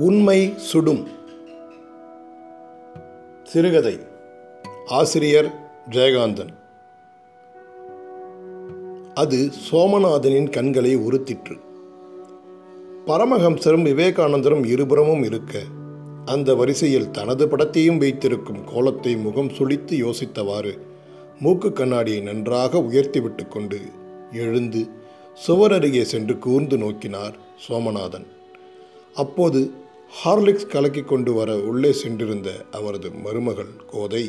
உண்மை சுடும். சிறுகதை. ஆசிரியர் ஜெயகாந்தன். அது சோமநாதனின் கண்களை உறுத்திற்று. பரமஹம்சரும் விவேகானந்தரும் இருபுறமும் இருக்க அந்த வரிசையில் தனது படத்தையும் வைத்திருக்கும் கோலத்தை முகம் சுளித்து யோசித்தவாறு மூக்கு கண்ணாடியை நன்றாக உயர்த்திவிட்டு கொண்டு எழுந்து சுவர் அருகே சென்று கூர்ந்து நோக்கினார் சோமநாதன். அப்போது ஹார்லிக்ஸ் கலக்கி கொண்டு வர உள்ளே சென்றிருந்த அவரது மருமகள் கோதை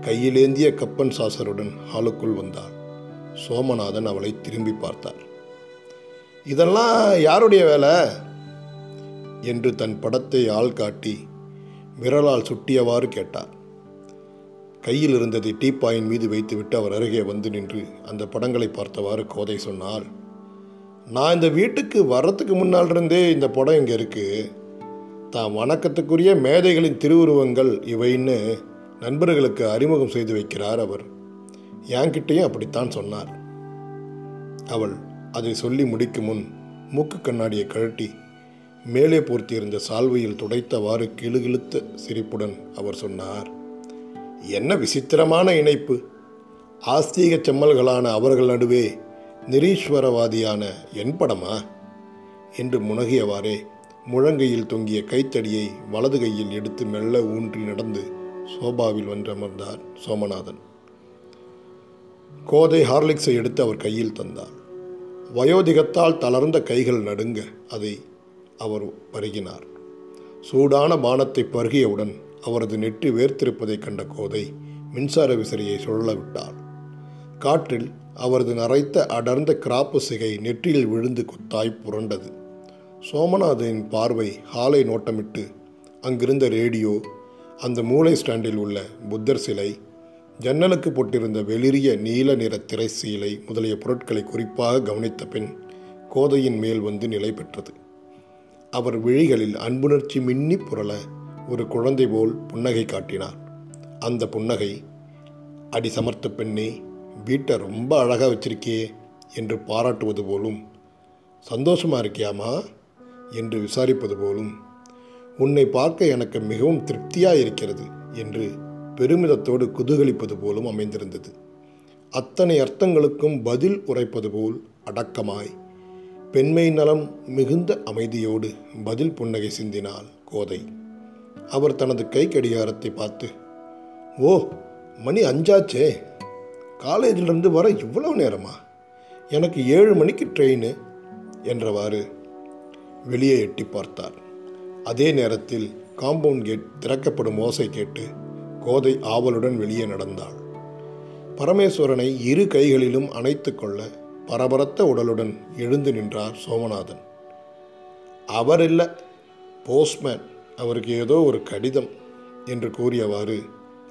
கையிலேந்திய கப்பன் சாசருடன் ஹாலுக்குள் வந்தாள். சோமநாதன் அவளை திரும்பி பார்த்தார். இதெல்லாம் யாருடைய வேலை? என்று தன் படத்தை ஆள் காட்டி விரலால் சுட்டியவாறு கேட்டார். கையில் இருந்ததை டீப்பாயின் மீது வைத்துவிட்டு அவர் அருகே வந்து நின்று அந்த படங்களை பார்த்தவாறு கோதை சொன்னாள் நான் இந்த வீட்டுக்கு வர்றதுக்கு முன்னால் இருந்தே இந்த படம் இங்கே இருக்குது தாம் வணக்கத்துக்குரிய மேதைகளின் திருவுருவங்கள் இவைன்னு நண்பர்களுக்கு அறிமுகம் செய்து வைக்கிறார் அவர். என்கிட்டையும் அப்படித்தான் சொன்னார். அவள் அதை சொல்லி முடிக்கும் முன் மூக்கு கண்ணாடியை கழட்டி மேலே போர்த்தியிருந்த சால்வையில் துடைத்தவாறு கிழுகிழுத்த சிரிப்புடன் அவர் சொன்னார் என்ன விசித்திரமான இணைப்பு! ஆஸ்தீக செம்மல்களான அவர்கள் நடுவே நிரீஸ்வரவாதியான என் படமா? என்று முனகியவாறே முழங்கையில் தொங்கிய கைத்தடியை வலது கையில் எடுத்து மெல்ல ஊன்றி நடந்து சோபாவில் வந்தமர்ந்தார் சோமநாதன். கோதை ஹார்லிக்ஸை எடுத்து அவர் கையில் தந்தார். வயோதிகத்தால் தளர்ந்த கைகள் நடுங்க அதை அவர் பருகினார். சூடான பானத்தை பருகியவுடன் அவரது நெற்றி வேர்த்திருப்பதைக் கண்ட கோதை மின்சார விசிறியை சுழல விட்டார். காற்றில் அவரது நரைத்த அடர்ந்த கிராப்பு சிகை நெற்றியில் விழுந்து குத்தாய் புரண்டது. சோமநாதனின் பார்வை ஹாலை நோட்டமிட்டு அங்கிருந்த ரேடியோ அந்த மூளை ஸ்டாண்டில் உள்ள புத்தர் சிலை ஜன்னலுக்கு போட்டிருந்த வெளிரிய நீல நிற திரை சீலை முதலிய பொருட்களை குறிப்பாக கவனித்த பின் கோதையின் மேல் வந்து நிலை பெற்றது. அவர் விழிகளில் அன்புணர்ச்சி மின்னி புரள ஒரு குழந்தை போல் புன்னகை காட்டினார். அந்த புன்னகை அடி சமர்த்த பெண்ணே வீட்டை ரொம்ப அழகாக வச்சிருக்கியே என்று பாராட்டுவது போலும் சந்தோஷமாக இருக்கியாமா என்று விசாரிப்பது போலும் உன்னை பார்க்க எனக்கு மிகவும் திருப்தியாக இருக்கிறது என்று பெருமிதத்தோடு குதூகலிப்பது போலும் அமைந்திருந்தது. அத்தனை அர்த்தங்களுக்கும் பதில் உரைப்பது போல் அடக்கமாய் பெண்மை நலம் மிகுந்த அமைதியோடு பதில் புன்னகை சிந்தினாள் கோதை. அவர் தனது கை கடிகாரத்தை பார்த்து ஓ மணி அஞ்சாச்சே. காலேஜிலிருந்து வர இவ்வளவு நேரமா? எனக்கு ஏழு மணிக்கு ட்ரெயின் என்றவாறு வெளியே எட்டி பார்த்தார். அதே நேரத்தில் காம்பவுண்ட் கேட் திறக்கப்படும் ஓசை கேட்டு கோதை ஆவலுடன் வெளியே நடந்தாள். பரமேஸ்வரனை இரு கைகளிலும் அணைத்து கொள்ள பரபரத்த உடலுடன் எழுந்து நின்றார் சோமநாதன். அவர் இல்லை போஸ்ட்மேன் அவருக்கு ஏதோ ஒரு கடிதம் என்று கூறியவாறு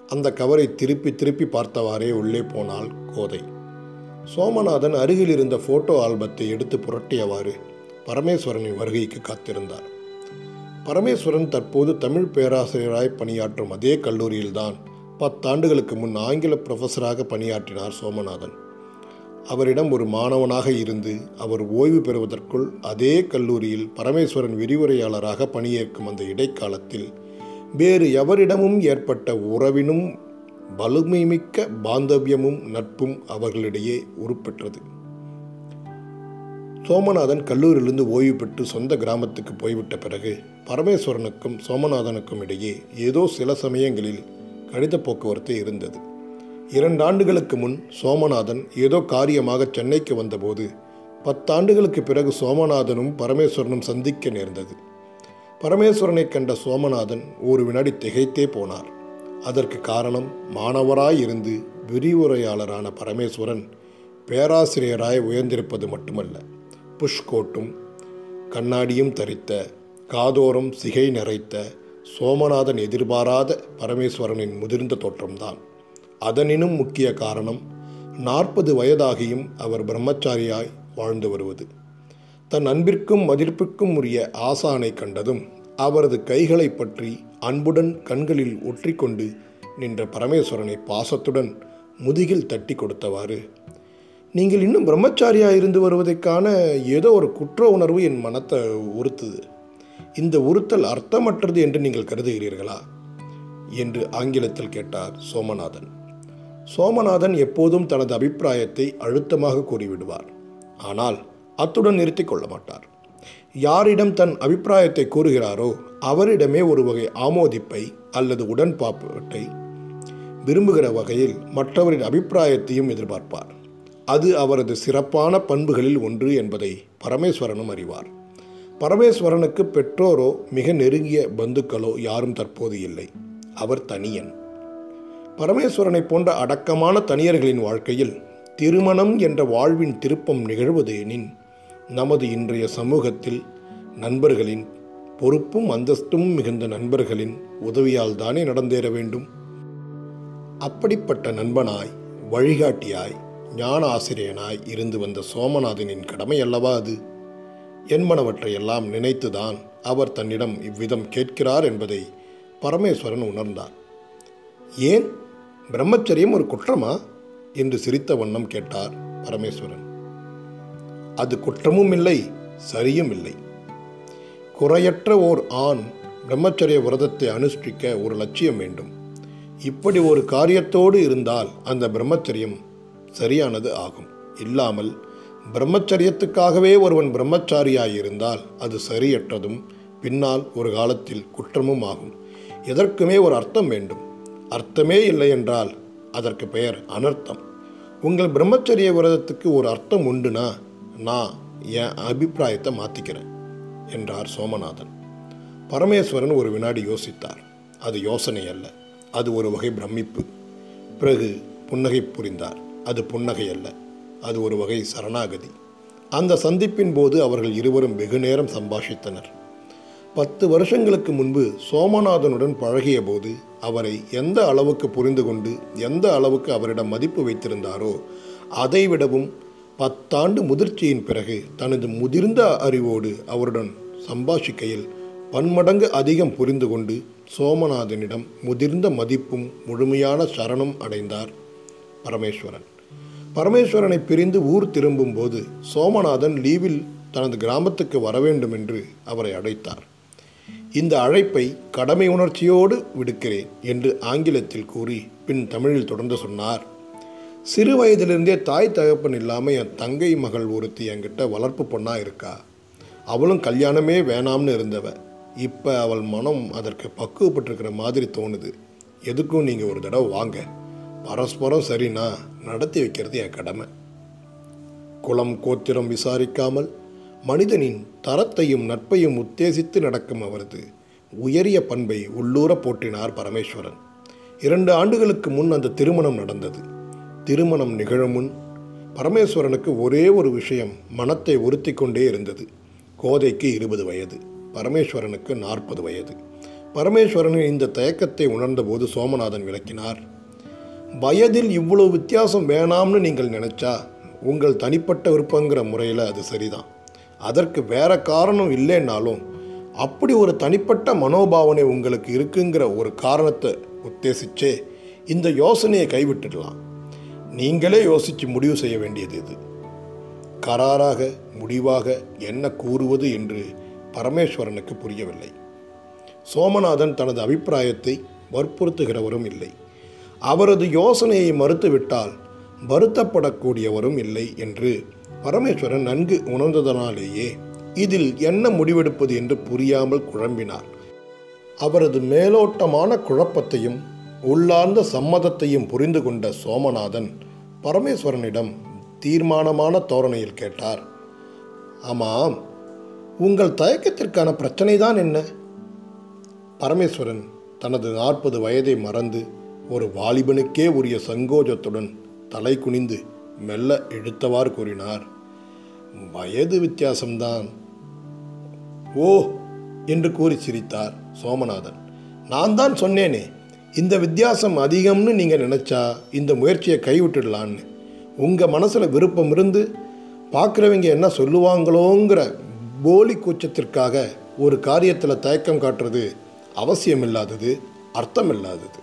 அந்த கவரை திருப்பி திருப்பி பார்த்தவாறே உள்ளே போனாள் கோதை. சோமநாதன் அருகில் இருந்த ஃபோட்டோ ஆல்பத்தை எடுத்து புரட்டியவாறு பரமேஸ்வரனின் வருகைக்கு காத்திருந்தார். பரமேஸ்வரன் தற்போது தமிழ் பேராசிரியராய் பணியாற்றும் அதே கல்லூரியில்தான் பத்தாண்டுகளுக்கு முன் ஆங்கில ப்ரொஃபஸராக பணியாற்றினார் சோமநாதன். அவரிடம் ஒரு மாணவனாக இருந்து அவர் ஓய்வு பெறுவதற்குள் அதே கல்லூரியில் பரமேஸ்வரன் விரிவுரையாளராக பணியேற்கும் அந்த இடைக்காலத்தில் வேறு எவரிடமும் ஏற்பட்ட உறவினும் வலிமைமிக்க பாந்தவியமும் நட்பும் அவர்களிடையே உருப்பெற்றது. சோமநாதன் கல்லூரியிலிருந்து ஓய்வு பெற்று சொந்த கிராமத்துக்கு போய்விட்ட பிறகு பரமேஸ்வரனுக்கும் சோமநாதனுக்கும் இடையே ஏதோ சில சமயங்களில் கடித போக்குவரத்து இருந்தது. இரண்டு ஆண்டுகளுக்கு முன் சோமநாதன் ஏதோ காரியமாக சென்னைக்கு வந்தபோது பத்தாண்டுகளுக்கு பிறகு சோமநாதனும் பரமேஸ்வரனும் சந்திக்க நேர்ந்தது. பரமேஸ்வரனை கண்ட சோமநாதன் ஒரு வினாடி திகைத்தே போனார். அதற்கு காரணம் மாணவராயிருந்து விரிவுரையாளரான பரமேஸ்வரன் பேராசிரியராய் உயர்ந்திருப்பது மட்டுமல்ல. புஷ்கோட்டும் கண்ணாடியும் தரித்த காதோரம் சிகை நிறைத்த சோமநாதன் எதிர்பாராத பரமேஸ்வரனின் முதிர்ந்த தோற்றம்தான். அதனினும் முக்கிய காரணம் நாற்பது வயதாகியும் அவர் பிரம்மச்சாரியாய் வாழ்ந்து வருவது. தன் அன்பிற்கும் மதிப்பிற்கும் உரிய ஆசானை கண்டதும் அவரது கைகளை பற்றி அன்புடன் கண்களில் ஒற்றிக்கொண்டு நின்ற பரமேஸ்வரனை பாசத்துடன் முதுகில் தட்டி கொடுத்தவாறு நீங்கள் இன்னும் பிரம்மச்சாரியாக இருந்து வருவதைக்கான ஏதோ ஒரு குற்ற உணர்வு என் மனத்தை உறுத்துது. இந்த உறுத்தல் அர்த்தமற்றது என்று நீங்கள் கருதுகிறீர்களா? என்று ஆங்கிலத்தில் கேட்டார் சோமநாதன். சோமநாதன் எப்போதும் தனது அபிப்பிராயத்தை அழுத்தமாக கூறிவிடுவார். ஆனால் அத்துடன் நிறுத்திக் கொள்ள மாட்டார். யாரிடம் தன் அபிப்பிராயத்தை கூறுகிறாரோ அவரிடமே ஒரு வகை ஆமோதிப்பை அல்லது உடன்பாட்டை விரும்புகிற வகையில் மற்றவரின் அபிப்பிராயத்தையும் எதிர்பார்ப்பார். அது அவரது சிறப்பான பண்புகளில் ஒன்று என்பதை பரமேஸ்வரனும் அறிவார். பரமேஸ்வரனுக்கு பெற்றோரோ மிக நெருங்கிய பந்துக்களோ யாரும் தற்போது இல்லை. அவர் தனியன். பரமேஸ்வரனை போன்ற அடக்கமான தனியர்களின் வாழ்க்கையில் திருமணம் என்ற வாழ்வின் திருப்பம் நிகழ்வது எனின் நமது இன்றைய சமூகத்தில் நண்பர்களின் பொறுப்பும் அந்தஸ்தும் மிகுந்த நண்பர்களின் உதவியால் தானே நடந்தேற வேண்டும். அப்படிப்பட்ட நண்பனாய் வழிகாட்டியாய் ஞான ஆசிரியனாய் இருந்து வந்த சோமநாதனின் கடமை அல்லவா அது? என்பனவற்றையெல்லாம் நினைத்துதான் அவர் தன்னிடம் இவ்விதம் கேட்கிறார் என்பதை பரமேஸ்வரன் உணர்ந்தார். ஏன்? பிரம்மச்சரியம் ஒரு குற்றமா? என்று சிரித்த வண்ணம் கேட்டார் பரமேஸ்வரன். அது குற்றமும் இல்லை சரியும் இல்லை. குறையற்ற ஓர் ஆண் பிரம்மச்சரிய விரதத்தை அனுஷ்டிக்க ஒரு லட்சியம் வேண்டும். இப்படி ஒரு காரியத்தோடு இருந்தால் அந்த பிரம்மச்சரியம் சரியானது ஆகும். இல்லாமல் பிரம்மச்சரியத்துக்காகவே ஒருவன் பிரம்மச்சாரியாயிருந்தால் அது சரியற்றதும் பின்னால் ஒரு காலத்தில் குற்றமும் ஆகும். எதற்குமே ஒரு அர்த்தம் வேண்டும். அர்த்தமே இல்லை என்றால் அதற்கு பெயர் அனர்த்தம். உங்கள் பிரம்மச்சரிய விரதத்துக்கு ஒரு அர்த்தம் உண்டுனா நான் என் அபிப்பிராயத்தை மாற்றிக்கிறேன் என்றார் சோமநாதன். பரமேஸ்வரன் ஒரு வினாடி யோசித்தார். அது யோசனை அல்ல அது ஒரு வகை பிரமிப்பு. பிறகு புன்னகை புரிந்தார். அது புன்னகை அல்ல. அது ஒரு வகை சரணாகதி. அந்த சந்திப்பின் போது அவர்கள் இருவரும் வெகு நேரம் சம்பாஷித்தனர். பத்து வருஷங்களுக்கு முன்பு சோமநாதனுடன் பழகிய போது அவரை எந்த அளவுக்கு புரிந்து கொண்டு எந்த அளவுக்கு அவரிடம் மதிப்பு வைத்திருந்தாரோ அதைவிடவும் பத்தாண்டு முதிர்ச்சியின் பிறகு தனது முதிர்ந்த அறிவோடு அவருடன் சம்பாஷிக்கையில் பன்மடங்கு அதிகம் புரிந்து கொண்டு சோமநாதனிடம் முதிர்ந்த மதிப்பும் முழுமையான சரணம் அடைந்தார் பரமேஸ்வரன். பரமேஸ்வரனை பிரிந்து ஊர் திரும்பும்போது சோமநாதன் லீவில் தனது கிராமத்துக்கு வர வேண்டும் என்று அவரை அழைத்தார். இந்த அழைப்பை கடமை உணர்ச்சியோடு விடுக்கிறேன் என்று ஆங்கிலத்தில் கூறி பின் தமிழில் தொடர்ந்து சொன்னார். சிறு வயதிலிருந்தே தாய் தகப்பன் இல்லாமல் என் தங்கை மகள் ஒருத்தி என்கிட்ட வளர்ப்பு பொண்ணாக இருக்கா? அவளும் கல்யாணமே வேணாம்னு இருந்தவ. இப்போ அவள் மனம் அதற்கு பக்குவப்பட்டிருக்கிற மாதிரி தோணுது. எதுக்கும் நீங்கள் ஒரு தடவை வாங்க. பரஸ்பரம் சரினா நடத்தி வைக்கிறது என் கடமை. குலம் கோத்திரம் விசாரிக்காமல் மனிதனின் தரத்தையும் நட்பையும் உத்தேசித்து நடக்கும் அவரது உயரிய பண்பை உள்ளூர போற்றினார் பரமேஸ்வரன். இரண்டு ஆண்டுகளுக்கு முன் அந்த திருமணம் நடந்தது. திருமணம் நிகழும் முன் பரமேஸ்வரனுக்கு ஒரே ஒரு விஷயம் மனத்தை உறுத்தி கொண்டே இருந்தது. கோதைக்கு இருபது வயது பரமேஸ்வரனுக்கு நாற்பது வயது. பரமேஸ்வரனின் இந்த தயக்கத்தை உணர்ந்தபோது சோமநாதன் விளக்கினார் வயதில் இவ்வளோ வித்தியாசம் வேணாம்னு நீங்கள் நினச்சா உங்கள் தனிப்பட்ட விருப்பங்கிற முறையில் அது சரிதான். அதற்கு வேற காரணம் இல்லைன்னாலும் அப்படி ஒரு தனிப்பட்ட மனோபாவனை உங்களுக்கு இருக்குங்கிற ஒரு காரணத்தை உத்தேசிச்சே இந்த யோசனையை கைவிட்டுடலாம். நீங்களே யோசித்து முடிவு செய்ய வேண்டியது இது. கராராக முடிவாக என்ன கூறுவது என்று பரமேஸ்வரனுக்கு புரியவில்லை. சோமநாதன் தனது அபிப்பிராயத்தை வற்புறுத்துகிறவரும் இல்லை. அவரது யோசனையை மறுத்துவிட்டால் வருத்தப்படக்கூடியவரும் இல்லை என்று பரமேஸ்வரன் நன்கு உணர்ந்ததனாலேயே இதில் என்ன முடிவெடுப்பது என்று புரியாமல் குழம்பினார். அவரது மேலோட்டமான குழப்பத்தையும் உள்ளார்ந்த சம்மதத்தையும் புரிந்து கொண்ட சோமநாதன் பரமேஸ்வரனிடம் தீர்மானமான தோரணையில் கேட்டார். ஆமாம் உங்கள் தயக்கத்திற்கான பிரச்சனை தான் என்ன? பரமேஸ்வரன் தனது நாற்பது வயதை மறந்து ஒரு வாலிபனுக்கே உரிய சங்கோஜத்துடன் தலை குனிந்து மெல்ல எடுத்தவாறு கூறினார். வயது வித்தியாசம்தான். ஓ என்று கூறி சிரித்தார் சோமநாதன். நான் தான் சொன்னேனே இந்த வித்தியாசம் அதிகம்னு நீங்கள் நினச்சா இந்த முயற்சியை கைவிட்டுடலான்னு. உங்கள் மனசில் விருப்பம் இருந்து பார்க்குறவங்க என்ன சொல்லுவாங்களோங்கிற போலி கூச்சத்திற்காக ஒரு காரியத்தில் தயக்கம் காட்டுறது அவசியமில்லாதது அர்த்தமில்லாதது.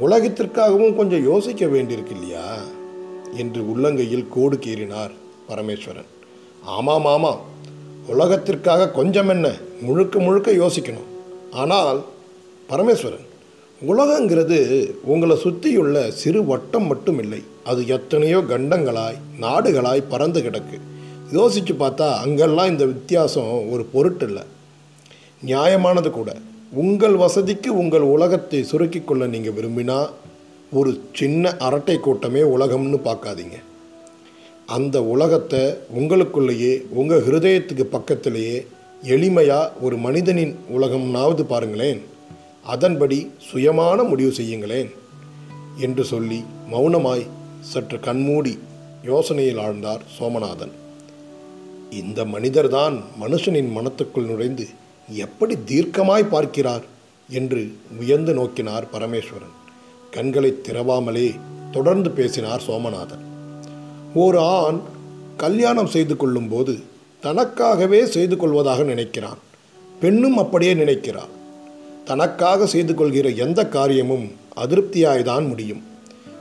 உலகத்திற்காகவும் கொஞ்சம் யோசிக்க வேண்டியிருக்கு இல்லையா என்று உள்ளங்கையில் கோடு கீறினார் பரமேஸ்வரன். ஆமாம் ஆமாம். உலகத்திற்காக கொஞ்சம் என்ன முழுக்க முழுக்க யோசிக்கணும். ஆனால் பரமேஸ்வரன் உலகங்கிறது உங்களை சுற்றியுள்ள சிறு வட்டம் மட்டும் இல்லை. அது எத்தனையோ கண்டங்களாய் நாடுகளாய் பறந்து கிடக்கு. யோசித்து பார்த்தா அங்கெல்லாம் இந்த வித்தியாசம் ஒரு பொருட்டு இல்லை. நியாயமானது கூட. உங்கள் வசதிக்கு உங்கள் உலகத்தை சுருக்கிக் கொள்ள நீங்கள் விரும்பினா ஒரு சின்ன அரட்டை கூட்டமே உலகம்னு பார்க்காதீங்க. அந்த உலகத்தை உங்களுக்குள்ளேயே உங்கள் ஹிருதயத்துக்கு பக்கத்திலேயே எளிமையாக ஒரு மனிதனின் உலகம்னாவது பாருங்களேன். அதன்படி சுயமான முடிவு செய்யுங்களேன் என்று சொல்லி மௌனமாய் சற்று கண்மூடி யோசனையில் ஆழ்ந்தார் சோமநாதன். இந்த மனிதர்தான் மனுஷனின் மனத்துக்குள் நுழைந்து எப்படி தீர்க்கமாய் பார்க்கிறார் என்று முயந்து நோக்கினார் பரமேஸ்வரன். கண்களை திறவாமலே தொடர்ந்து பேசினார் சோமநாதன். ஒரு ஆண் கல்யாணம் செய்து கொள்ளும்போது தனக்காகவே செய்து கொள்வதாக நினைக்கிறான். பெண்ணும் அப்படியே நினைக்கிறார் தனக்காக செய்து கொள்கிற எந்த காரியமும் அதிருப்தியாய்தான் முடியும்.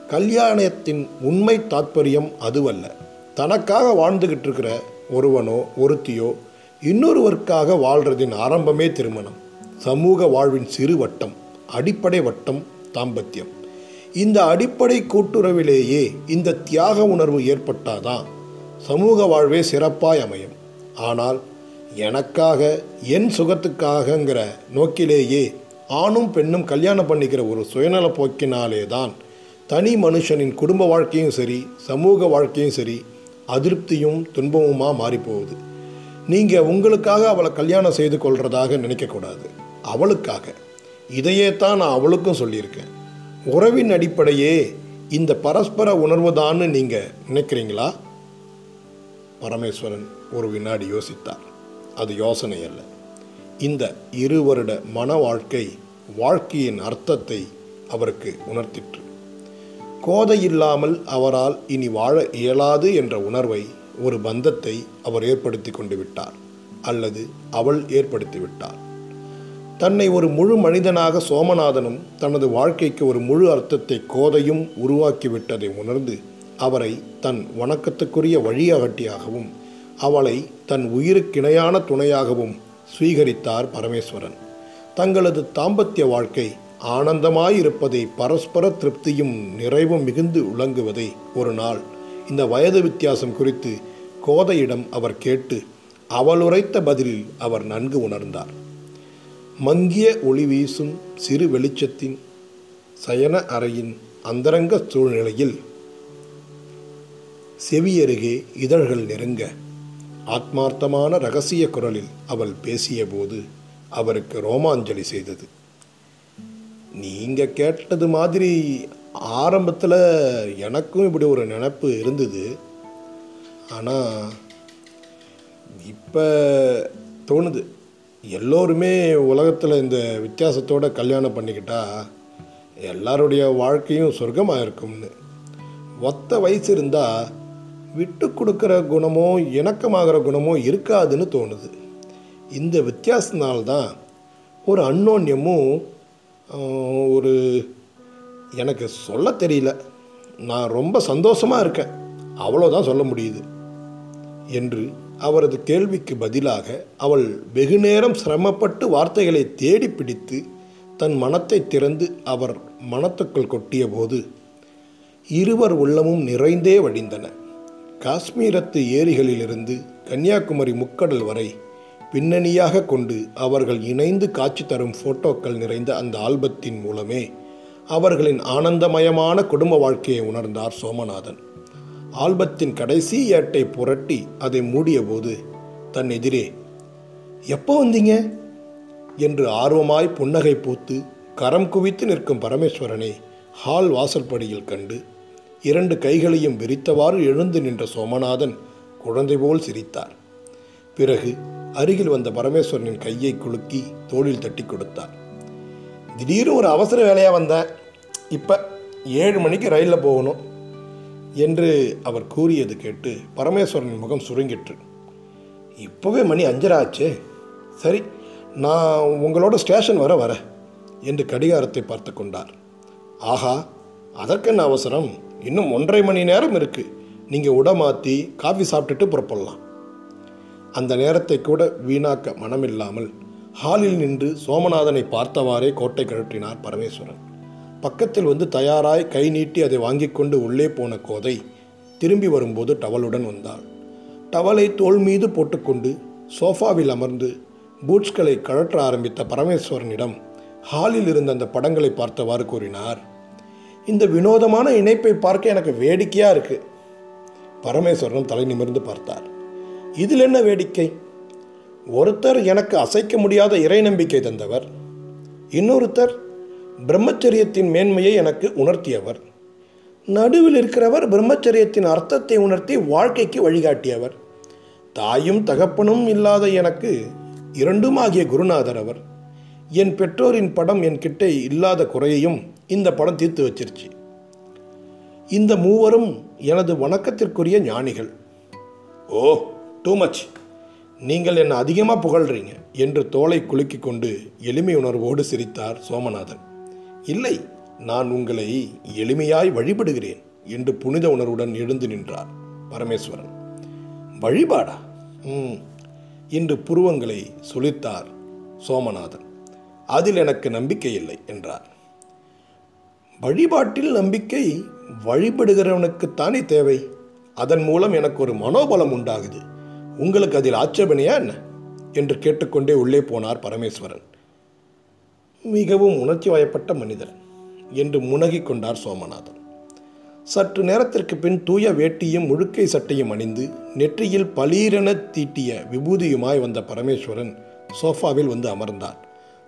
கல்யாணத்தின் உண்மை தாத்பரியம் அதுவல்ல. தனக்காக வாழ்ந்துகிட்டு இருக்கிற ஒருவனோ ஒருத்தியோ இன்னொருவருக்காக வாழ்றதின் ஆரம்பமே திருமணம். சமூக வாழ்வின் சிறு வட்டம் அடிப்படை வட்டம் தாம்பத்தியம். இந்த அடிப்படை கூட்டுறவிலேயே இந்த தியாக உணர்வு ஏற்பட்டாதான் சமூக வாழ்வே சிறப்பாய் அமையும். ஆனால் எனக்காக என் சுகத்துக்காகங்கிற நோக்கிலேயே ஆணும் பெண்ணும் கல்யாணம் பண்ணிக்கிற ஒரு சுயநல போக்கினாலே தான் தனி மனுஷனின் குடும்ப வாழ்க்கையும் சரி சமூக வாழ்க்கையும் சரி அதிருப்தியும் துன்பமுமாக மாறிப்போகுது. நீங்கள் உங்களுக்காக அவளை கல்யாணம் செய்து கொள்றதாக நினைக்கக்கூடாது. அவளுக்காக. இதையே தான் நான் அவளுக்கும் சொல்லியிருக்கேன். உறவின் அடிப்படையே இந்த பரஸ்பர உணர்வுதான்னு நீங்கள் நினைக்கிறீங்களா? பரமேஸ்வரன் ஒரு வினாடி யோசித்தார். அது யோசனை அல்ல. இந்த இரு வருட மன வாழ்க்கை வாழ்க்கையின் அர்த்தத்தை அவருக்கு உணர்த்திற்று. கோதை இல்லாமல் அவரால் இனி வாழ இயலாது என்ற உணர்வை ஒரு பந்தத்தை அவர் ஏற்படுத்தி கொண்டு விட்டார் அல்லது அவள் ஏற்படுத்தி விட்டார் தன்னை ஒரு முழு மனிதனாக சோமநாதனும் தனது வாழ்க்கைக்கு ஒரு முழு அர்த்தத்தை கோதையும் உருவாக்கிவிட்டதை உணர்ந்து அவரை தன் வணக்கத்துக்குரிய வழியாகட்டியாகவும் அவளை தன் உயிருக்கிணையான துணையாகவும் ஸ்வீகரித்தார் பரமேஸ்வரன். தங்களது தாம்பத்திய வாழ்க்கை ஆனந்தமாயிருப்பதை பரஸ்பர திருப்தியும் நிறைவும் மிகுந்து விளங்குவதை ஒரு நாள் இந்த வயது வித்தியாசம் குறித்து கோதையிடம் அவர் கேட்டு அவளுரைத்த பதிலில் அவர் நன்கு உணர்ந்தார். மங்கிய ஒளி வீசும் சிறு வெளிச்சத்தின் சயன அறையின் அந்தரங்க சூழ்நிலையில் செவியருகே இதழ்கள் நெருங்க ஆத்மார்த்தமான ரகசிய குரலில் அவள் பேசியபோது அவருக்கு ரோமாஞ்சலி செய்தது. நீங்கள் கேட்டது மாதிரி ஆரம்பத்தில் எனக்கும் இப்படி ஒரு நினப்பு இருந்தது. ஆனால் இப்போ தோணுது. எல்லோருமே உலகத்தில் இந்த வித்தியாசத்தோட கல்யாணம் பண்ணிக்கிட்டா எல்லாருடைய வாழ்க்கையும் சொர்க்கமாக இருக்கும்னு ஒத்த வயசு இருந்தால் விட்டு கொடுக்குற குணமோ இணக்கமாகிற குணமோ இருக்காதுன்னு தோணுது. இந்த வித்தியாசத்தினால்தான் ஒரு அன்னோன்யமும் ஒரு எனக்கு சொல்ல தெரியல. நான் ரொம்ப சந்தோஷமாக இருக்கேன். அவ்வளோதான் சொல்ல முடியுது. என்று அவரது கேள்விக்கு பதிலாக அவள் வெகுநேரம் சிரமப்பட்டு வார்த்தைகளை தேடி பிடித்து தன் மனத்தை திறந்து அவர் மனத்துக்குள் கொட்டியபோது இருவர் உள்ளமும் நிறைந்தே வடிந்தன. காஷ்மீரத்து ஏரிகளிலிருந்து கன்னியாகுமரி முக்கடல் வரை பின்னணியாக கொண்டு அவர்கள் இணைந்து காட்சி தரும் போட்டோக்கள் நிறைந்த அந்த ஆல்பத்தின் மூலமே அவர்களின் ஆனந்தமயமான குடும்ப வாழ்க்கையை உணர்ந்தார் சோமநாதன். ஆல்பத்தின் கடைசி ஏட்டை புரட்டி அதை மூடியபோது தன் எதிரே எப்போ வந்தீங்க? என்று ஆர்வமாய் புன்னகை பூத்து கரம் குவித்து நிற்கும் பரமேஸ்வரனை ஹால் வாசல்படியில் கண்டு இரண்டு கைகளையும் விரித்தவாறு எழுந்து நின்ற சோமநாதன் குழந்தை போல் சிரித்தார். பிறகு அருகில் வந்த பரமேஸ்வரனின் கையை குலுக்கி தோளில் தட்டி கொடுத்தார். திடீர்னு ஒரு அவசர வேலையாக வந்தேன் இப்போ ஏழு மணிக்கு ரயிலில் போகணும் என்று அவர் கூறியது கேட்டு பரமேஸ்வரன் முகம் சுருங்கிற்று. இப்போவே மணி அஞ்சராச்சே. சரி நான் உங்களோட ஸ்டேஷன் வர வரேன் என்று கடிகாரத்தை பார்த்து கொண்டார். ஆஹா அதற்கென்ன அவசரம்? இன்னும் ஒன்றரை மணி நேரம் இருக்குது நீங்கள் உடை மாற்றி காஃபி சாப்பிட்டுட்டு புறப்படலாம். அந்த நேரத்தை கூட வீணாக்க மனமில்லாமல் ஹாலில் நின்று சோமநாதனை பார்த்தவாறே கோட்டை கழற்றினார் பரமேஸ்வரன். பக்கத்தில் வந்து தயாராய் கை நீட்டி அதை வாங்கிக் கொண்டு உள்ளே போன கோதை திரும்பி வரும்போது டவலுடன் வந்தாள். டவலை தோள் மீது போட்டுக்கொண்டு சோஃபாவில் அமர்ந்து பூட்ஸ்களை கழற்ற ஆரம்பித்த பரமேஸ்வரனிடம் ஹாலில் இருந்த அந்த படங்களை பார்த்தவாறு கூறினார் இந்த வினோதமான இணைப்பை பார்க்க எனக்கு வேடிக்கையாக இருக்குது பரமேஸ்வரன் தலை நிமிர்ந்து பார்த்தார் இதில் என்ன வேடிக்கை? ஒருத்தர் எனக்கு அசைக்க முடியாத இறை நம்பிக்கை தந்தவர். இன்னொருத்தர் பிரம்மச்சரியத்தின் மேன்மையை எனக்கு உணர்த்தியவர். நடுவில் இருக்கிறவர் பிரம்மச்சரியத்தின் அர்த்தத்தை உணர்த்தி வாழ்க்கைக்கு வழிகாட்டியவர். தாயும் தகப்பனும் இல்லாத எனக்கு இரண்டும் ஆகிய குருநாதர் அவர். என் பெற்றோரின் படம் என் கிட்டே இல்லாத குறையையும் இந்த படம் தீர்த்து வச்சிருச்சு. இந்த மூவரும் எனது வணக்கத்திற்குரிய ஞானிகள். ஓ டூ மச் நீங்கள் என்னை அதிகமாக புகழ்றீங்க என்று தோலை குலுக்கி கொண்டு எளிமை உணர்வோடு சிரித்தார் சோமநாதன். இல்லை நான் உங்களை எளிமையாய் வழிபடுகிறேன் என்று புனித உணர்வுடன் எழுந்து நின்றார் பரமேஸ்வரன். வழிபாடா? ம் என்று புருவங்களை சுளித்தார் சோமநாதன். அதில் எனக்கு நம்பிக்கை இல்லை என்றார். வழிபாட்டில் நம்பிக்கை வழிபடுகிறவனுக்குத்தானே தேவை? அதன் மூலம் எனக்கு ஒரு மனோபலம் உண்டாகுது. உங்களுக்கு அதில் ஆட்சேபனையா என்ன? என்று கேட்டுக்கொண்டே உள்ளே போனார் பரமேஸ்வரன். மிகவும் உணர்ச்சி வயப்பட்ட மனிதர் என்று முனகிக் கொண்டார் சோமநாதன். சற்று நேரத்திற்கு பின் தூய வேட்டியும் முழுக்கை சட்டையும் அணிந்து நெற்றியில் பளீரென தீட்டிய விபூதியுமாய் வந்த பரமேஸ்வரன் சோஃபாவில் வந்து அமர்ந்தார்.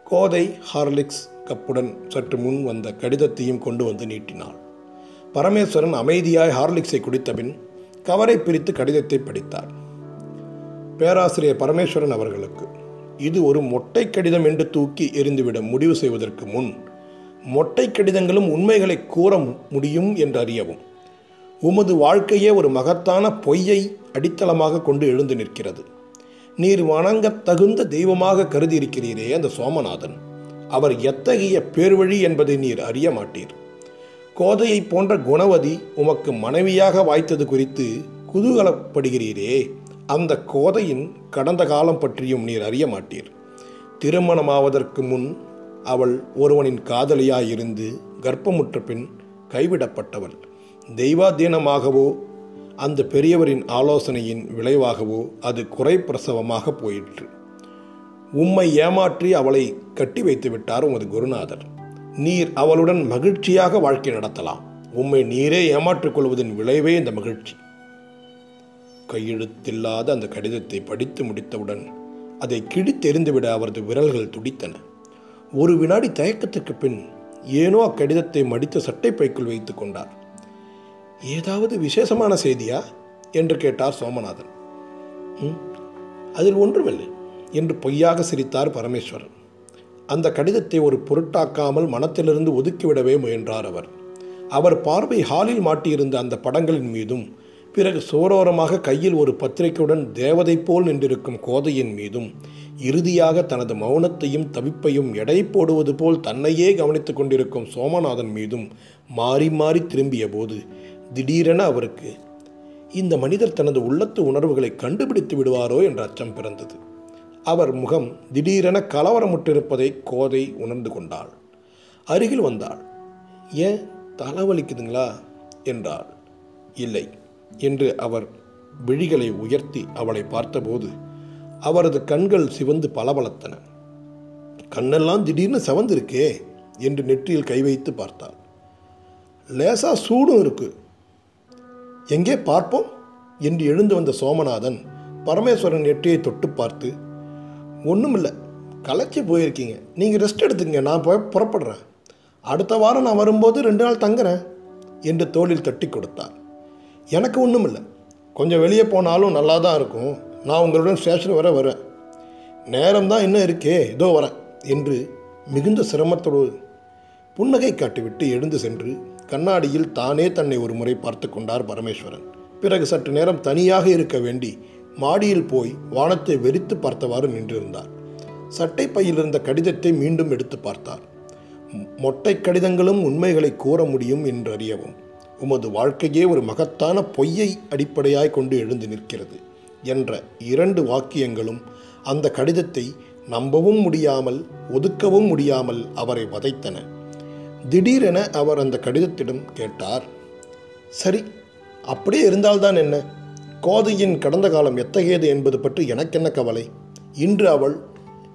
கோதை ஹார்லிக்ஸ் கப்புடன் சற்று முன் வந்த கடிதத்தையும் கொண்டு வந்து நீட்டினாள். பரமேஸ்வரன் அமைதியாய் ஹார்லிக்ஸை குடித்தபின் கவரை பிரித்து கடிதத்தை படித்தார். பேராசிரியர் பரமேஸ்வரன் அவர்களுக்கு இது ஒரு மொட்டை கடிதம் என்று தூக்கி எறிந்துவிட முடிவு செய்வதற்கு முன் மொட்டை கடிதங்களும் உண்மைகளை கூற முடியும் என்று அறியவும். உமது வாழ்க்கையே ஒரு மகத்தான பொய்யை அடித்தளமாக கொண்டு எழுந்து நிற்கிறது. நீர் வணங்கத் தகுந்த தெய்வமாக கருதி இருக்கிறீரே அந்த சோமநாதன். அவர் எத்தகைய பேர்வழி என்பதை நீர் அறிய மாட்டீர். கோதையை போன்ற குணவதி உமக்கு மனைவியாக வாய்த்தது குறித்து குதூகலப்படுகிறீரே. அந்த கோதையின் கடந்த காலம் பற்றியும் நீர் அறிய மாட்டீர். திருமணமாவதற்கு முன் அவள் ஒருவனின் காதலியாயிருந்து கர்ப்பமுற்ற பின் கைவிடப்பட்டவள். தெய்வாதீனமாகவோ அந்த பெரியவரின் ஆலோசனையின் விளைவாகவோ அது குறைப்பிரசவமாக போயிற்று. உம்மை ஏமாற்றி அவளை கட்டி வைத்து விட்டார் உமது குருநாதர். நீர் அவளுடன் மகிழ்ச்சியாக வாழ்க்கை நடத்தலாம். உம்மை நீரே ஏமாற்றிக் கொள்வதன் விளைவே இந்த மகிழ்ச்சி. கையெழுத்தில்லாத அந்த கடிதத்தை படித்து முடித்தவுடன் அதை கிழித்தெறிந்துவிட அவரது விரல்கள் துடித்தன. ஒரு வினாடி தயக்கத்துக்கு பின் ஏனோ அக்கடிதத்தை மடித்த சட்டைப்பைக்குள் வைத்து கொண்டார். ஏதாவது விசேஷமான செய்தியா? என்று கேட்டார் சோமநாதன். "ம், அதில் ஒன்றுமில்லை என்று பொய்யாக சிரித்தார் பரமேஸ்வரன். அந்த கடிதத்தை ஒரு பொருட்டாக்காமல் மனத்திலிருந்து ஒதுக்கிவிடவே முயன்றார் அவர். அவர் பார்வை ஹாலில் மாட்டியிருந்த அந்த படங்களின் மீதும் பிறகு சோரோரமாக கையில் ஒரு பத்திரிகையுடன் தேவதை போல் நின்றிருக்கும் கோதையின் மீதும் இறுதியாக தனது மௌனத்தையும் தவிப்பையும் எடை போடுவது போல் தன்னையே கவனித்துக் கொண்டிருக்கும் சோமநாதன் மீதும் மாறி மாறி திரும்பிய போது திடீரென அவருக்கு இந்த மனிதர் தனது உள்ளத்து உணர்வுகளை கண்டுபிடித்து விடுவாரோ? என்ற அச்சம் பிறந்தது. அவர் முகம் திடீரென கலவரமுற்றிருப்பதை கோதை உணர்ந்து கொண்டாள். அருகில் வந்தாள். ஏன் தலைவலிக்குதுங்களா என்றாள். இல்லை. என்று அவர் விழிகளை உயர்த்தி அவளை பார்த்தபோது அவரது கண்கள் சிவந்து பளபளத்தன. கண்ணெல்லாம் திடீர்னு சிவந்திருக்கே என்று நெற்றியில் கை வைத்து பார்த்தாள். லேசா சூடும் இருக்கு. எங்கே பார்ப்போம்? என்று எழுந்து வந்த சோமநாதன் பரமேஸ்வரன் நெற்றியை தொட்டு பார்த்து ஒன்றுமில்லை களைச்சி போயிருக்கீங்க. நீங்கள் ரெஸ்ட் எடுத்துங்க நான் போய் புறப்படுறேன். அடுத்த வாரம் நான் வரும்போது ரெண்டு நாள் தங்குறேன் என்று தோளில் தட்டி கொடுத்தார் எனக்கு ஒன்றுமில்லை கொஞ்சம் வெளியே போனாலும் நல்லா தான் இருக்கும். நான் உங்களுடன் ஸ்டேஷன் வர வரேன் நேரம் தான் இன்னும் இருக்கே இதோ வரேன் என்று மிகுந்த சிரமத்தோடு புன்னகை காட்டிவிட்டு எழுந்து சென்று கண்ணாடியில் தானே தன்னை ஒரு முறை பார்த்து கொண்டார் பரமேஸ்வரன். பிறகு சற்று நேரம் தனியாக இருக்க வேண்டி மாடியில் போய் வானத்தை வெறித்து பார்த்தவாறு நின்றிருந்தார். சட்டை பையில் இருந்த கடிதத்தை மீண்டும் எடுத்து பார்த்தார். மொட்டை கடிதங்களும் உண்மைகளை கூற முடியும் என்று அறியவும் உமது வாழ்க்கையே ஒரு மகத்தான பொய்யை அடிப்படையாய் கொண்டு எழுந்து நிற்கிறது என்ற இரண்டு வாக்கியங்களும் அந்த கடிதத்தை நம்பவும் முடியாமல் ஒதுக்கவும் முடியாமல் அவரை வதைத்தன. திடீரென அவர் அந்த கடிதத்திடம் கேட்டார் சரி அப்படியே இருந்தால்தான் என்ன? கோதையின் கடந்த காலம் எத்தகையது என்பது பற்றி எனக்கென்ன கவலை? இன்று அவள்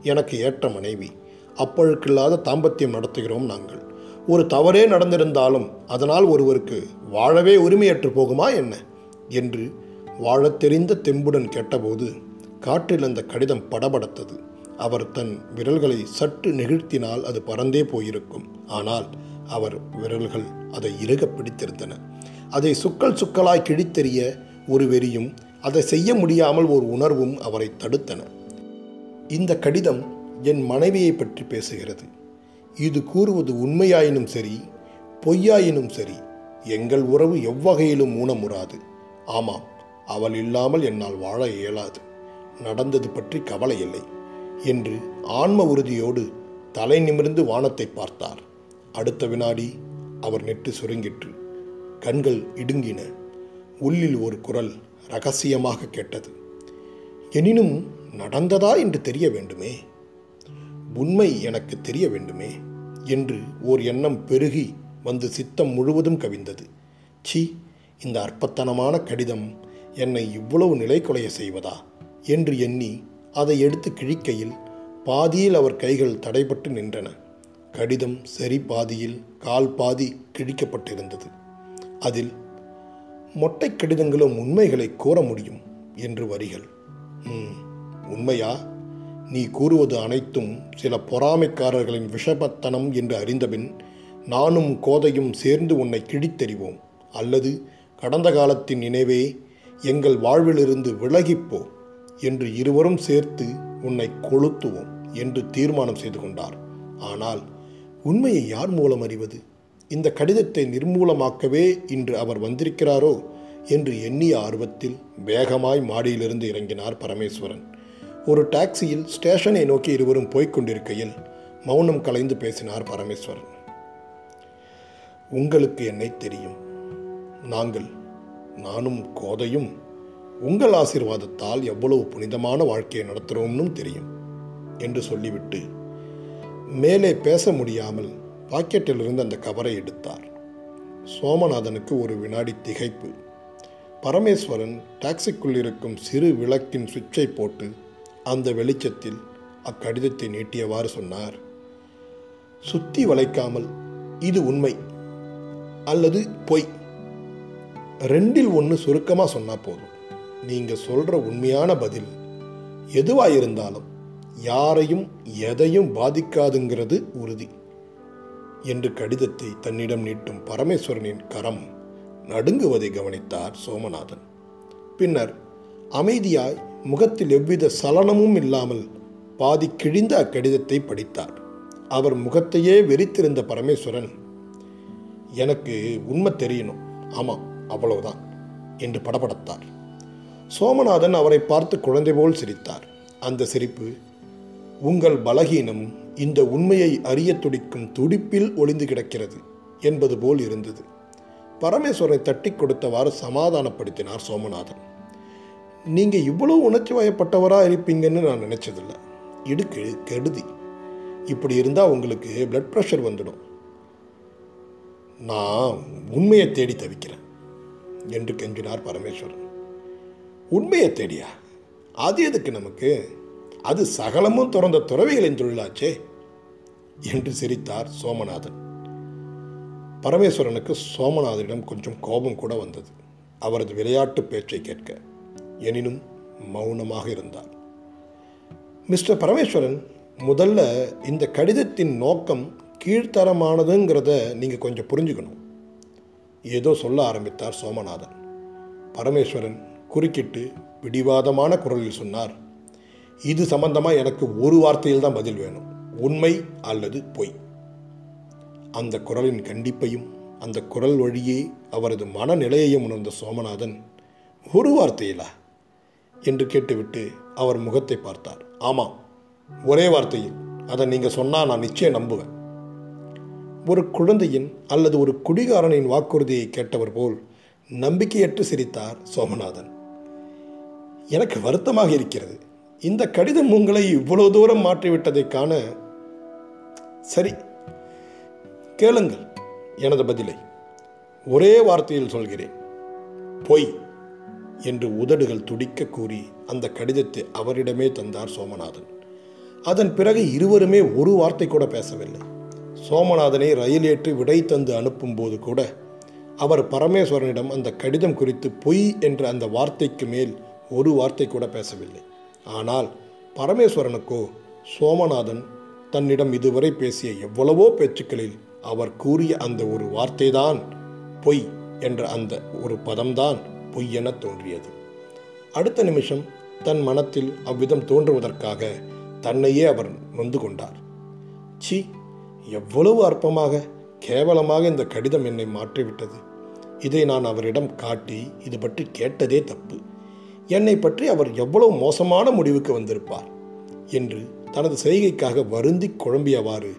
எனக்கு ஏற்ற மனைவி. அப்பழுக்கில்லாத தாம்பத்தியம் நடத்துகிறோம் நாங்கள். ஒரு தவறே நடந்திருந்தாலும் அதனால் ஒருவருக்கு வாழவே உரிமையற்று போகுமா என்ன? என்று வாழத் தெரிந்த தெம்புடன் கேட்டபோது காற்றில் அந்த கடிதம் படபடத்தது. அவர் தன் விரல்களை சற்று நெகிழ்த்தினால் அது பறந்தே போயிருக்கும். ஆனால் அவர் விரல்கள் அதை இறுக பிடித்திருந்தன. அதை சுக்கல் சுக்கலாய் கிழித்தெறிய ஒரு வெறியும் அதை செய்ய முடியாமல் ஒரு உணர்வும் அவரை தடுத்தன. இந்த கடிதம் என் மனைவியை பற்றி பேசுகிறது. இது கூறுவது உண்மையாயினும் சரி பொய்யாயினும் சரி எங்கள் உறவு எவ்வகையிலும் ஊனமுறாது. ஆமாம் அவள் இல்லாமல் என்னால் வாழ இயலாது. நடந்தது பற்றி கவலை இல்லை என்று ஆன்ம உறுதியோடு தலை நிமிர்ந்து வானத்தை பார்த்தார். அடுத்த வினாடி அவர் நெட்டு சுருங்கிற்று. கண்கள் இடுங்கின. உள்ளில் ஒரு குரல் ரகசியமாக கேட்டது. எனினும் நடந்ததா என்று தெரிய வேண்டுமே? உண்மை எனக்கு தெரிய வேண்டுமே என்று ஓர் எண்ணம் பெருகி வந்து சித்தம் முழுவதும் கவிந்தது. சி இந்த அற்பத்தனமான கடிதம் என்னை இவ்வளவு நிலை குலைய செய்வதா என்று எண்ணி அதை எடுத்து கிழிக்கையில் பாதியில் அவர் கைகள் தடைபட்டு நின்றன. கடிதம் சரி பாதியில் கால் பாதி கிழிக்கப்பட்டிருந்தது. அதில் மொட்டை கடிதங்களும் உண்மைகளை கூற முடியும் என்று வரிகள். ம் உண்மையா? நீ கூறுவது அனைத்தும் சில பொறாமைக்காரர்களின் விஷபத்தனம் என்று அறிந்தபின் நானும் கோதையும் சேர்ந்து உன்னை கிழித்தெறிவோம். அல்லது கடந்த காலத்தின் நினைவே எங்கள் வாழ்விலிருந்து விலகிப்போ என்று இருவரும் சேர்த்து உன்னை கொளுத்துவோம் என்று தீர்மானம் செய்து கொண்டார். ஆனால் உண்மையை யார் மூலம் அறிவது? இந்த கடிதத்தை நிர்மூலமாக்கவே இன்று அவர் வந்திருக்கிறாரோ என்று எண்ணிய ஆர்வத்தில் வேகமாய் மாடியிலிருந்து இறங்கினார் பரமேஸ்வரன். ஒரு டாக்ஸியில் ஸ்டேஷனை நோக்கி இருவரும் போய்க்கொண்டிருக்கையில் மௌனம் கலைந்து பேசினார் பரமேஸ்வரன். உங்களுக்கு என்னை தெரியும். நாங்கள் நானும் கோதையும் உங்கள் ஆசீர்வாதத்தால் எவ்வளவு புனிதமான வாழ்க்கையை நடத்துகிறோம்னும் தெரியும் என்று சொல்லிவிட்டு மேலே பேச முடியாமல் பாக்கெட்டிலிருந்து அந்த கவரை எடுத்தார். சோமநாதனுக்கு ஒரு வினாடி திகைப்பு. பரமேஸ்வரன் டாக்ஸிக்குள் இருக்கும் சிறு விளக்கின் சுவிட்சை போட்டு அந்த வெளிச்சத்தில் அக்கடிதத்தை நீட்டியவாறு சொன்னார். சுத்தி வளைக்காமல் இது உண்மை அல்லது பொய்? ரெண்டில் ஒன்று சுருக்கமாக சொன்னால் போதும். நீங்கள் சொல்கிற உண்மையான பதில் எதுவாக இருந்தாலும் யாரையும் எதையும் பாதிக்காதுங்கிறது உறுதி. என்று கடிதத்தை தன்னிடம் நீட்டும் பரமேஸ்வரனின் கரம் நடுங்குவதை கவனித்தார் சோமநாதன். பின்னர் அமைதியாய் முகத்தில் எவ்வித சலனமும் இல்லாமல் பாதி கிழிந்த அக்கடிதத்தை படித்தார். அவர் முகத்தையே வெறித்திருந்த பரமேஸ்வரன் எனக்கு உண்மை தெரியணும். ஆமாம் அவ்வளவுதான் என்று படபடத்தார். சோமநாதன் அவரை பார்த்து குழந்தை போல் சிரித்தார். அந்த சிரிப்பு உங்கள் பலகீனம் இந்த உண்மையை அறிய துடிக்கும் துடிப்பில் ஒளிந்து கிடக்கிறது என்பது போல் இருந்தது. பரமேஸ்வரனை தட்டி கொடுத்தவாறு சமாதானப்படுத்தினார் சோமநாதன். நீங்கள் இவ்வளோ உணர்ச்சி வயப்பட்டவராக இருப்பீங்கன்னு நான் நினச்சதில்ல. இடுக்கு கெடுதி. இப்படி இருந்தால் உங்களுக்கு பிளட் ப்ரெஷர் வந்துடும். நான் உண்மையை தேடி தவிக்கிறேன் என்று கெஞ்சினார் பரமேஸ்வரன். உண்மையை தேடியா? அது எதுக்கு நமக்கு? அது சகலமும் திறந்த துறவிகளின் தொழிலாச்சே என்று சிரித்தார் சோமநாதன். பரமேஸ்வரனுக்கு சோமநாதனிடம் கொஞ்சம் கோபம் கூட வந்தது. அவரது விளையாட்டு பேச்சை கேட்க எனினும் மௌனமாக இருந்தார். மிஸ்டர் பரமேஸ்வரன் முதல்ல இந்த கடிதத்தின் நோக்கம் கீழ்த்தரமானதுங்கிறத நீங்கள் கொஞ்சம் புரிஞ்சுக்கணும். ஏதோ சொல்ல ஆரம்பித்தார் சோமநாதன். பரமேஸ்வரன் குறுக்கிட்டு பிடிவாதமான குரலில் சொன்னார் இது சம்பந்தமாக எனக்கு ஒரு வார்த்தையில் தான் பதில் வேணும். உண்மை அல்லது பொய்? அந்த குரலின் கண்டிப்பையும் அந்த குரல் வழியே அவரது மனநிலையையும் உணர்ந்த சோமநாதன் ஒரு வார்த்தையிலா? என்று கேட்டுவிட்டு அவர் முகத்தை பார்த்தார். ஆமாம் ஒரே வார்த்தையில் அதை நீங்கள் சொன்னால் நான் நிச்சயம் நம்புவேன். ஒரு குழந்தையின் அல்லது ஒரு குடிகாரனின் வாக்குறுதியை கேட்டவர் போல் நம்பிக்கையற்று சிரித்தார் சோமநாதன். எனக்கு வருத்தமாக இருக்கிறது. இந்த கடிதம் உங்களை இவ்வளவு தூரம் மாற்றிவிட்டதை காண சரி கேளுங்கள் எனது பதிலை ஒரே வார்த்தையில் சொல்கிறேன். பொய் என்று உதடுகள் துடிக்க கூறி அந்த கடிதத்தை அவரிடமே தந்தார் சோமநாதன். அதன் பிறகு இருவருமே ஒரு வார்த்தை கூட பேசவில்லை. சோமநாதனை ரயில் ஏற்றி விடை தந்து அனுப்பும்போது கூட அவர் பரமேஸ்வரனிடம் அந்த கடிதம் குறித்து பொய் என்ற அந்த வார்த்தைக்கு மேல் ஒரு வார்த்தை கூட பேசவில்லை. ஆனால் பரமேஸ்வரனுக்கோ சோமநாதன் தன்னிடம் இதுவரை பேசிய எவ்வளவோ பேச்சுக்களில் அவர் கூறிய அந்த ஒரு வார்த்தைதான் பொய் என்ற அந்த ஒரு பதம்தான் பொய் என தோன்றியது. அடுத்த நிமிஷம் தன் மனத்தில் அவ்விதம் தோன்றுவதற்காக தன்னையே அவர் நொந்து கொண்டார். சி எவ்வளவு அற்பமாக கேவலமாக இந்த கடிதம் என்னை மாற்றிவிட்டது. இதை நான் அவரிடம் காட்டி இது பற்றி கேட்டதே தப்பு. என்னை பற்றி அவர் எவ்வளவு மோசமான முடிவுக்கு வந்திருப்பார் என்று தனது செய்கைக்காக வருந்தி குழம்பியவாறு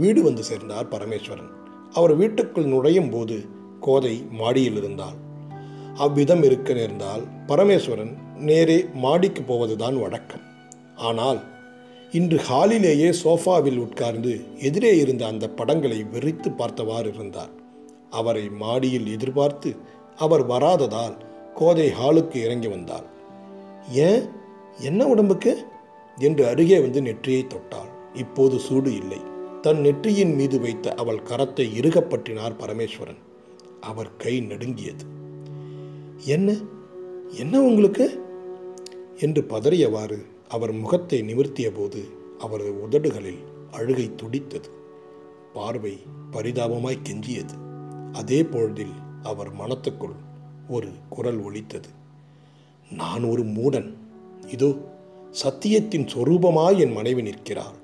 வீடு வந்து சேர்ந்தார் பரமேஸ்வரன். அவர் வீட்டுக்குள் நுழையும் போது கோதை மாடியில் இருந்தாள். அவ்விதம் இருக்க நேர்ந்தால் பரமேஸ்வரன் நேரே மாடிக்கு போவதுதான் வழக்கம். ஆனால் இன்று ஹாலிலேயே சோஃபாவில் உட்கார்ந்து எதிரே இருந்த அந்த படங்களை வெறித்து பார்த்தவாறு இருந்தார். அவரை மாடியில் எதிர்பார்த்து அவர் வராததால் கோதை ஹாலுக்கு இறங்கி வந்தாள் ஏன்? என்ன உடம்புக்கு? என்று அருகே வந்து நெற்றியை தொட்டாள். இப்போது சூடு இல்லை. தன் நெற்றியின் மீது வைத்த அவள் கரத்தை இறுகப்பட்டினார் பரமேஸ்வரன். அவர் கை நடுங்கியது. என்ன? என்ன உங்களுக்கு? என்று பதறியவாறு அவர் முகத்தை நிமிர்த்திய போது அவரது உதடுகளில் அழுகை துடித்தது. பார்வை பரிதாபமாய் கெஞ்சியது. அதே பொழுதில் அவர் மனத்துக்குள் ஒரு குரல் ஒலித்தது. நான் ஒரு மூடன். இதோ சத்தியத்தின் சொரூபமாய் என் மனைவி நிற்கிறாள்.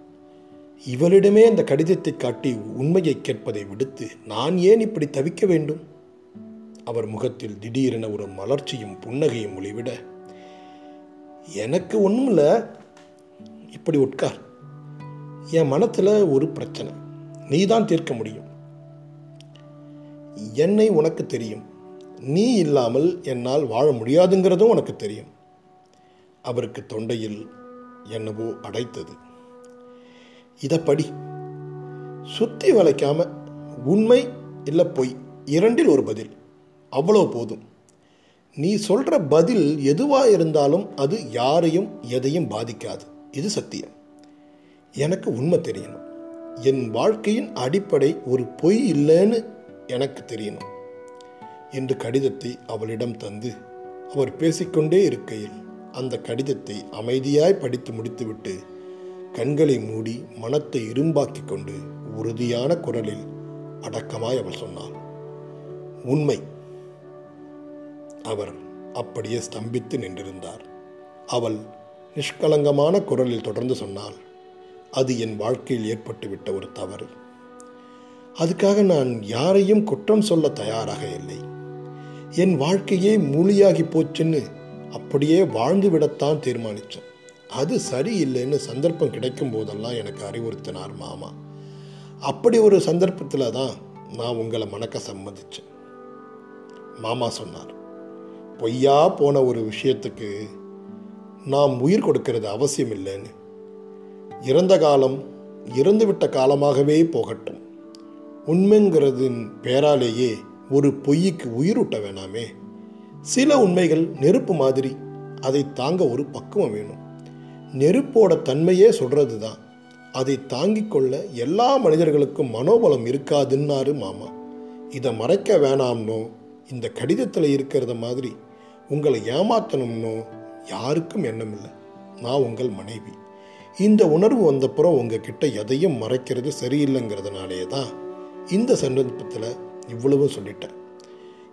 இவளிடமே அந்த கடிதத்தை காட்டி உண்மையை கேட்பதை விடுத்து நான் ஏன் இப்படி தவிக்க வேண்டும்? அவர் முகத்தில் திடீரென ஒரு மலர்ச்சியும் புன்னகையும் ஒளிவிட எனக்கு ஒன்றும் இல்லை இப்படி உட்கார். என் மனத்தில் ஒரு பிரச்சனை. நீ தான் தீர்க்க முடியும். என்னை உனக்கு தெரியும். நீ இல்லாமல் என்னால் வாழ முடியாதுங்கிறதும் உனக்கு தெரியும். அவருக்கு தொண்டையில் என்னவோ அடைத்தது. இதை படி. சுத்தி வளைக்காம உண்மை இல்லை பொய் இரண்டில் ஒரு பதில். அவ்வளோ போதும். நீ சொல்கிற பதில் எதுவாக இருந்தாலும் அது யாரையும் எதையும் பாதிக்காது. இது சத்தியம். எனக்கு உண்மை தெரியணும். என் வாழ்க்கையின் அடிப்படை ஒரு பொய் இல்லைன்னு எனக்கு தெரியணும். என்று கடிதத்தை அவளிடம் தந்து அவர் பேசிக்கொண்டே இருக்கையில் அந்த கடிதத்தை அமைதியாய் படித்து முடித்துவிட்டு கண்களை மூடி மனத்தை இரும்பாக்கி கொண்டு உறுதியான குரலில் அடக்கமாய் அவள் சொன்னாள். உண்மை. அவர் அப்படியே ஸ்தம்பித்து நின்றிருந்தார். அவள் நிஷ்கலங்கமான குரலில் தொடர்ந்து சொன்னாள் அது என் வாழ்க்கையில் ஏற்பட்டுவிட்ட ஒரு தவறு. அதுக்காக நான் யாரையும் குற்றம் சொல்ல தயாராக இல்லை. என் வாழ்க்கையே மூலியாகி போச்சுன்னு அப்படியே வாழ்ந்து விடத்தான் தீர்மானித்தேன் அது சரியில்லைன்னு சந்தர்ப்பம் கிடைக்கும் போதெல்லாம் எனக்கு அறிவுறுத்தினார் மாமா. அப்படி ஒரு சந்தர்ப்பத்தில் தான் நான் உங்களை மணக்க சம்மதிச்சேன் மாமா சொன்னார். பொய்யா போன ஒரு விஷயத்துக்கு நாம் உயிர் கொடுக்கிறது அவசியம் இல்லைன்னு இறந்த காலம் இறந்துவிட்ட காலமாகவே போகட்டும். உண்மைங்கிறதின் பேராலேயே ஒரு பொய்யுக்கு உயிரூட்ட வேணாமே. சில உண்மைகள் நெருப்பு மாதிரி அதை தாங்க ஒரு பக்குவம் வேணும். நெருப்போட தன்மையே சொல்கிறது தான் அதை தாங்கிக் கொள்ள எல்லா மனிதர்களுக்கும் மனோபலம் இருக்காதுன்னாரு மாமா. இதை மறைக்க வேணாம்னோ? இந்த கடிதத்தில் இருக்கிறத மாதிரி உங்களை ஏமாத்தணும்னோ யாருக்கும் எண்ணம் இல்லை நான் உங்கள் மனைவி. இந்த உணர்வு வந்தப்புறம் உங்ககிட்ட எதையும் மறைக்கிறது சரியில்லைங்கிறதுனாலே தான் இந்த சந்தர்ப்பத்தில் இவ்வளவும் சொல்லிட்டேன்.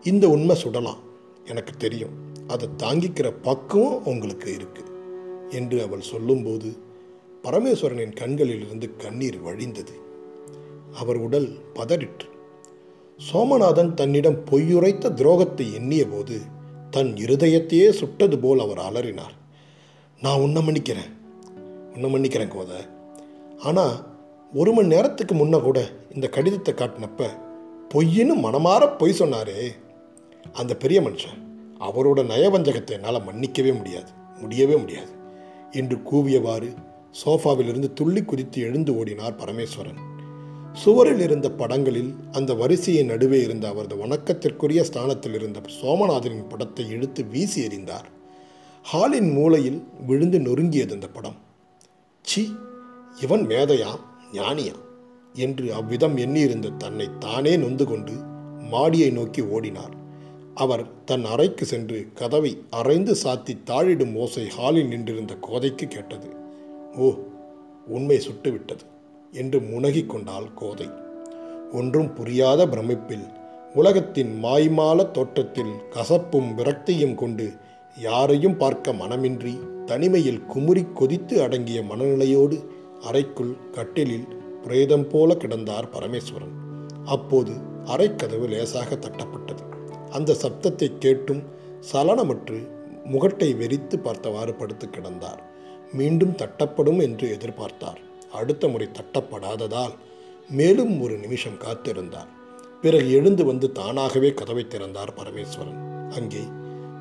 இந்த உண்மை சுடலாம். எனக்கு தெரியும். அதை தாங்கிக்கிற பக்குவம் உங்களுக்கு இருக்குது என்று அவள் சொல்லும்போது பரமேஸ்வரனின் கண்களிலிருந்து கண்ணீர் வழிந்தது. அவர் உடல் பதறிற்று. சோமநாதன் தன்னிடம் பொய்யுரைத்த துரோகத்தை எண்ணிய போது தன் இருதயத்தையே சுட்டது போல் அவர் அலறினார். நான் உன்னை மன்னிக்கிறேன். உன்னை மன்னிக்கிறேன் கோத. ஆனால் ஒரு மணி நேரத்துக்கு முன்ன கூட இந்த கடிதத்தை காட்டினப்ப பொய்ன்னு மனமாற பொய் சொன்னாரே. அந்த பெரிய மனுஷன் அவரோட நயவஞ்சகத்தை என்னால் மன்னிக்கவே முடியாது. முடியவே முடியாது. என்று கூவியவாறு சோஃபாவிலிருந்து துள்ளி குதித்து எழுந்து ஓடினார் பரமேஸ்வரன். சுவரில் இருந்த படங்களில் அந்த வரிசையின் நடுவே இருந்த அவரது வணக்கத்திற்குரிய ஸ்தானத்தில் இருந்த சோமநாதனின் படத்தை இழுத்து வீசி எறிந்தார். ஹாலின் மூலையில் விழுந்து நொறுங்கியது அந்த படம். சி இவன் மேதையாம் ஞானியாம் என்று அவ்விதம் எண்ணியிருந்த தன்னை தானே நொந்து கொண்டு மாடியை நோக்கி ஓடினார். அவர் தன் அறைக்கு சென்று கதவை அரைந்து சாத்தி தாழிடும் ஓசை ஹாலில் நின்றிருந்த கோதைக்கு கேட்டது. ஓ உண்மை சுட்டுவிட்டது. என்று முனகிக் கொண்டாள் கோதை. ஒன்றும் புரியாத பிரமிப்பில் உலகத்தின் மாய்மால தோற்றத்தில் கசப்பும் விரக்தியும் கொண்டு யாரையும் பார்க்க மனமின்றி தனிமையில் குமுறி கொதித்து அடங்கிய மனநிலையோடு அறைக்குள் கட்டிலில் பிரேதம் போல கிடந்தார் பரமேஸ்வரன். அப்போது அறைக்கதவு லேசாக தட்டப்பட்டது. அந்த சப்தத்தை கேட்டும் சலனமற்று முகட்டை வெறித்து பார்த்தவாறு படுத்து கிடந்தார். மீண்டும் தட்டப்படும் என்று எதிர்பார்த்தார். அடுத்த முறை தட்டப்படாததால் மேலும் ஒரு நிமிஷம் காத்திருந்தார். பிறகு எழுந்து வந்து தானாகவே கதவை திறந்தார் பரமேஸ்வரன். அங்கே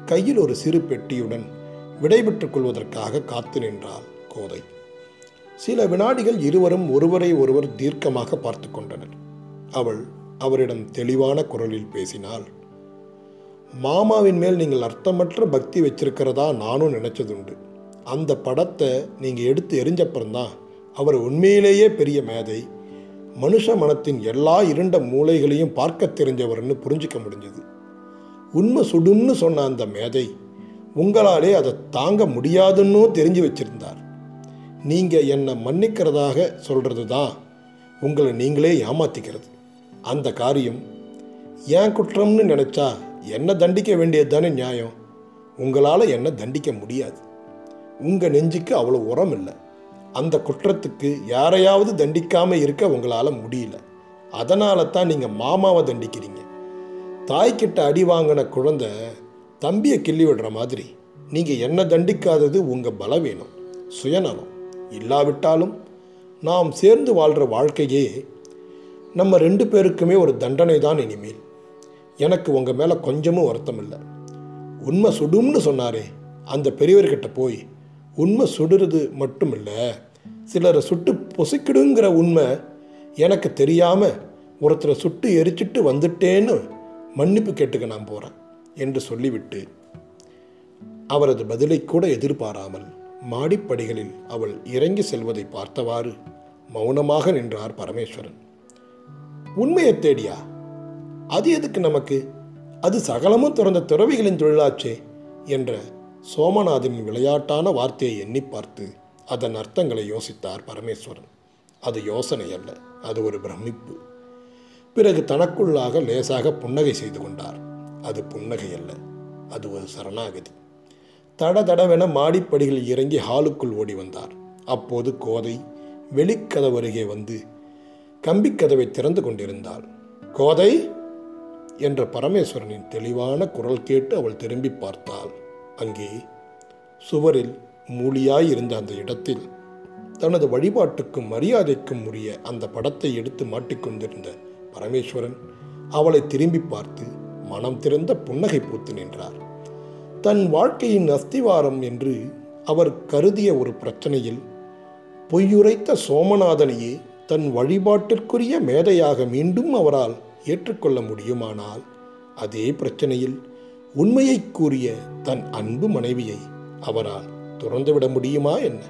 கையில் ஒரு சிறு பெட்டியுடன் விடைபெற்றுக் கொள்வதற்காக காத்து நின்றாள் கோதை. சில வினாடிகள் இருவரும் ஒருவரை ஒருவர் தீர்க்கமாக பார்த்து கொண்டனர். அவள் அவரிடம் தெளிவான குரலில் பேசினாள். மாமாவின் மேல் நீங்கள் அர்த்தமற்ற பக்தி வச்சிருக்கிறதா நானும் நினைச்சதுண்டு. அந்த படத்தை நீங்கள் எடுத்து எரிஞ்சப்புறம்தான் அவர் உண்மையிலேயே பெரிய மேதை. மனுஷ மனத்தின் எல்லா இருண்ட மூளைகளையும் பார்க்க தெரிஞ்சவர்னு புரிஞ்சிக்க முடிஞ்சது. உண்மை சுடும்னு சொன்ன அந்த மேதை உங்களாலே அதை தாங்க முடியாதுன்னு தெரிஞ்சு வச்சிருந்தார். நீங்கள் என்னை மன்னிக்கிறதாக சொல்கிறது தான் உங்களை நீங்களே ஏமாத்திக்கிறது. அந்த காரியம் ஏன் குற்றம்னு நினச்சா என்ன தண்டிக்க வேண்டியது தானே நியாயம்? உங்களால் என்ன தண்டிக்க முடியாது. உங்கள் நெஞ்சுக்கு அவ்வளோ உரம் இல்லை அந்த குற்றத்துக்கு யாரையாவது தண்டிக்காமல் இருக்க உங்களால் முடியல. அதனால தான் நீங்கள் மாமாவை தண்டிக்கிறீங்க. தாய்கிட்ட அடி வாங்கின குழந்தை தம்பியை கிள்ளி விடுற மாதிரி. நீங்கள் என்ன தண்டிக்காதது உங்கள் பலவீனம் சுயநலம். இல்லாவிட்டாலும் நாம் சேர்ந்து வாழ்கிற வாழ்க்கையே நம்ம ரெண்டு பேருக்குமே ஒரு தண்டனை தான் இனிமேல். எனக்கு உங்கள் மேலே கொஞ்சமும் வருத்தம் இல்லை. உண்மை சுடும்னு சொன்னாரே அந்த பெரியவர்கிட்ட போய் உண்மை சுடுறது மட்டும் இல்லை சிலரை சுட்டு பொசுக்கிடுங்கிற உண்மை எனக்கு தெரியாமல் ஒருத்தரை சுட்டு எரிச்சிட்டு வந்துட்டேன்னு மன்னிப்பு கேட்டுக்க நான் போகிறேன் என்று சொல்லிவிட்டு அவரது பதிலை கூட எதிர்பாராமல் மாடிப்படிகளில் அவள் இறங்கி செல்வதை பார்த்தவாறு மௌனமாக நின்றார் பரமேஸ்வரன். உண்மையை தேடியா? அது எதுக்கு நமக்கு? அது சகலமும் திறந்த துறவிகளின் தொழிலாச்சே என்ற சோமநாதனின் விளையாட்டான வார்த்தையை எண்ணி பார்த்து அதன் அர்த்தங்களை யோசித்தார் பரமேஸ்வரன். அது யோசனை அல்ல அது ஒரு பிரமிப்பு. பிறகு தனக்குள்ளாக லேசாக புன்னகை செய்து கொண்டார். அது புன்னகை அல்ல அது ஒரு சரணாகதி. தட தடவென மாடிப்படிகளில் இறங்கி ஹாலுக்குள் ஓடி வந்தார். அப்போது கோதை வெளிக்கதவருகே வந்து கம்பிக்கதவை திறந்து கொண்டிருந்தாள். கோதை! என்ற பரமேஸ்வரனின் தெளிவான குரல் கேட்டு அவள் திரும்பி பார்த்தாள். அங்கே சுவரில் மூலியாயிருந்த அந்த இடத்தில் தனது வழிபாட்டுக்கும் மரியாதைக்கும் உரிய அந்த படத்தை எடுத்து மாட்டிக்கொண்டிருந்த பரமேஸ்வரன் அவளை திரும்பி பார்த்து மனம் திறந்த புன்னகை பூத்து நின்றார். தன் வாழ்க்கையின் அஸ்திவாரம் என்று அவர் கருதிய ஒரு பிரச்சனையில் பொய்யுரைத்த சோமநாதனையே தன் வழிபாட்டிற்குரிய மேதையாக மீண்டும் அவரால் ஏற்றுக்கொள்ள முடியுமானால் அதே பிரச்சனையில் உண்மையை கூறிய தன் அன்பு மனைவியை அவரால் துறந்துவிட முடியுமா என்ன?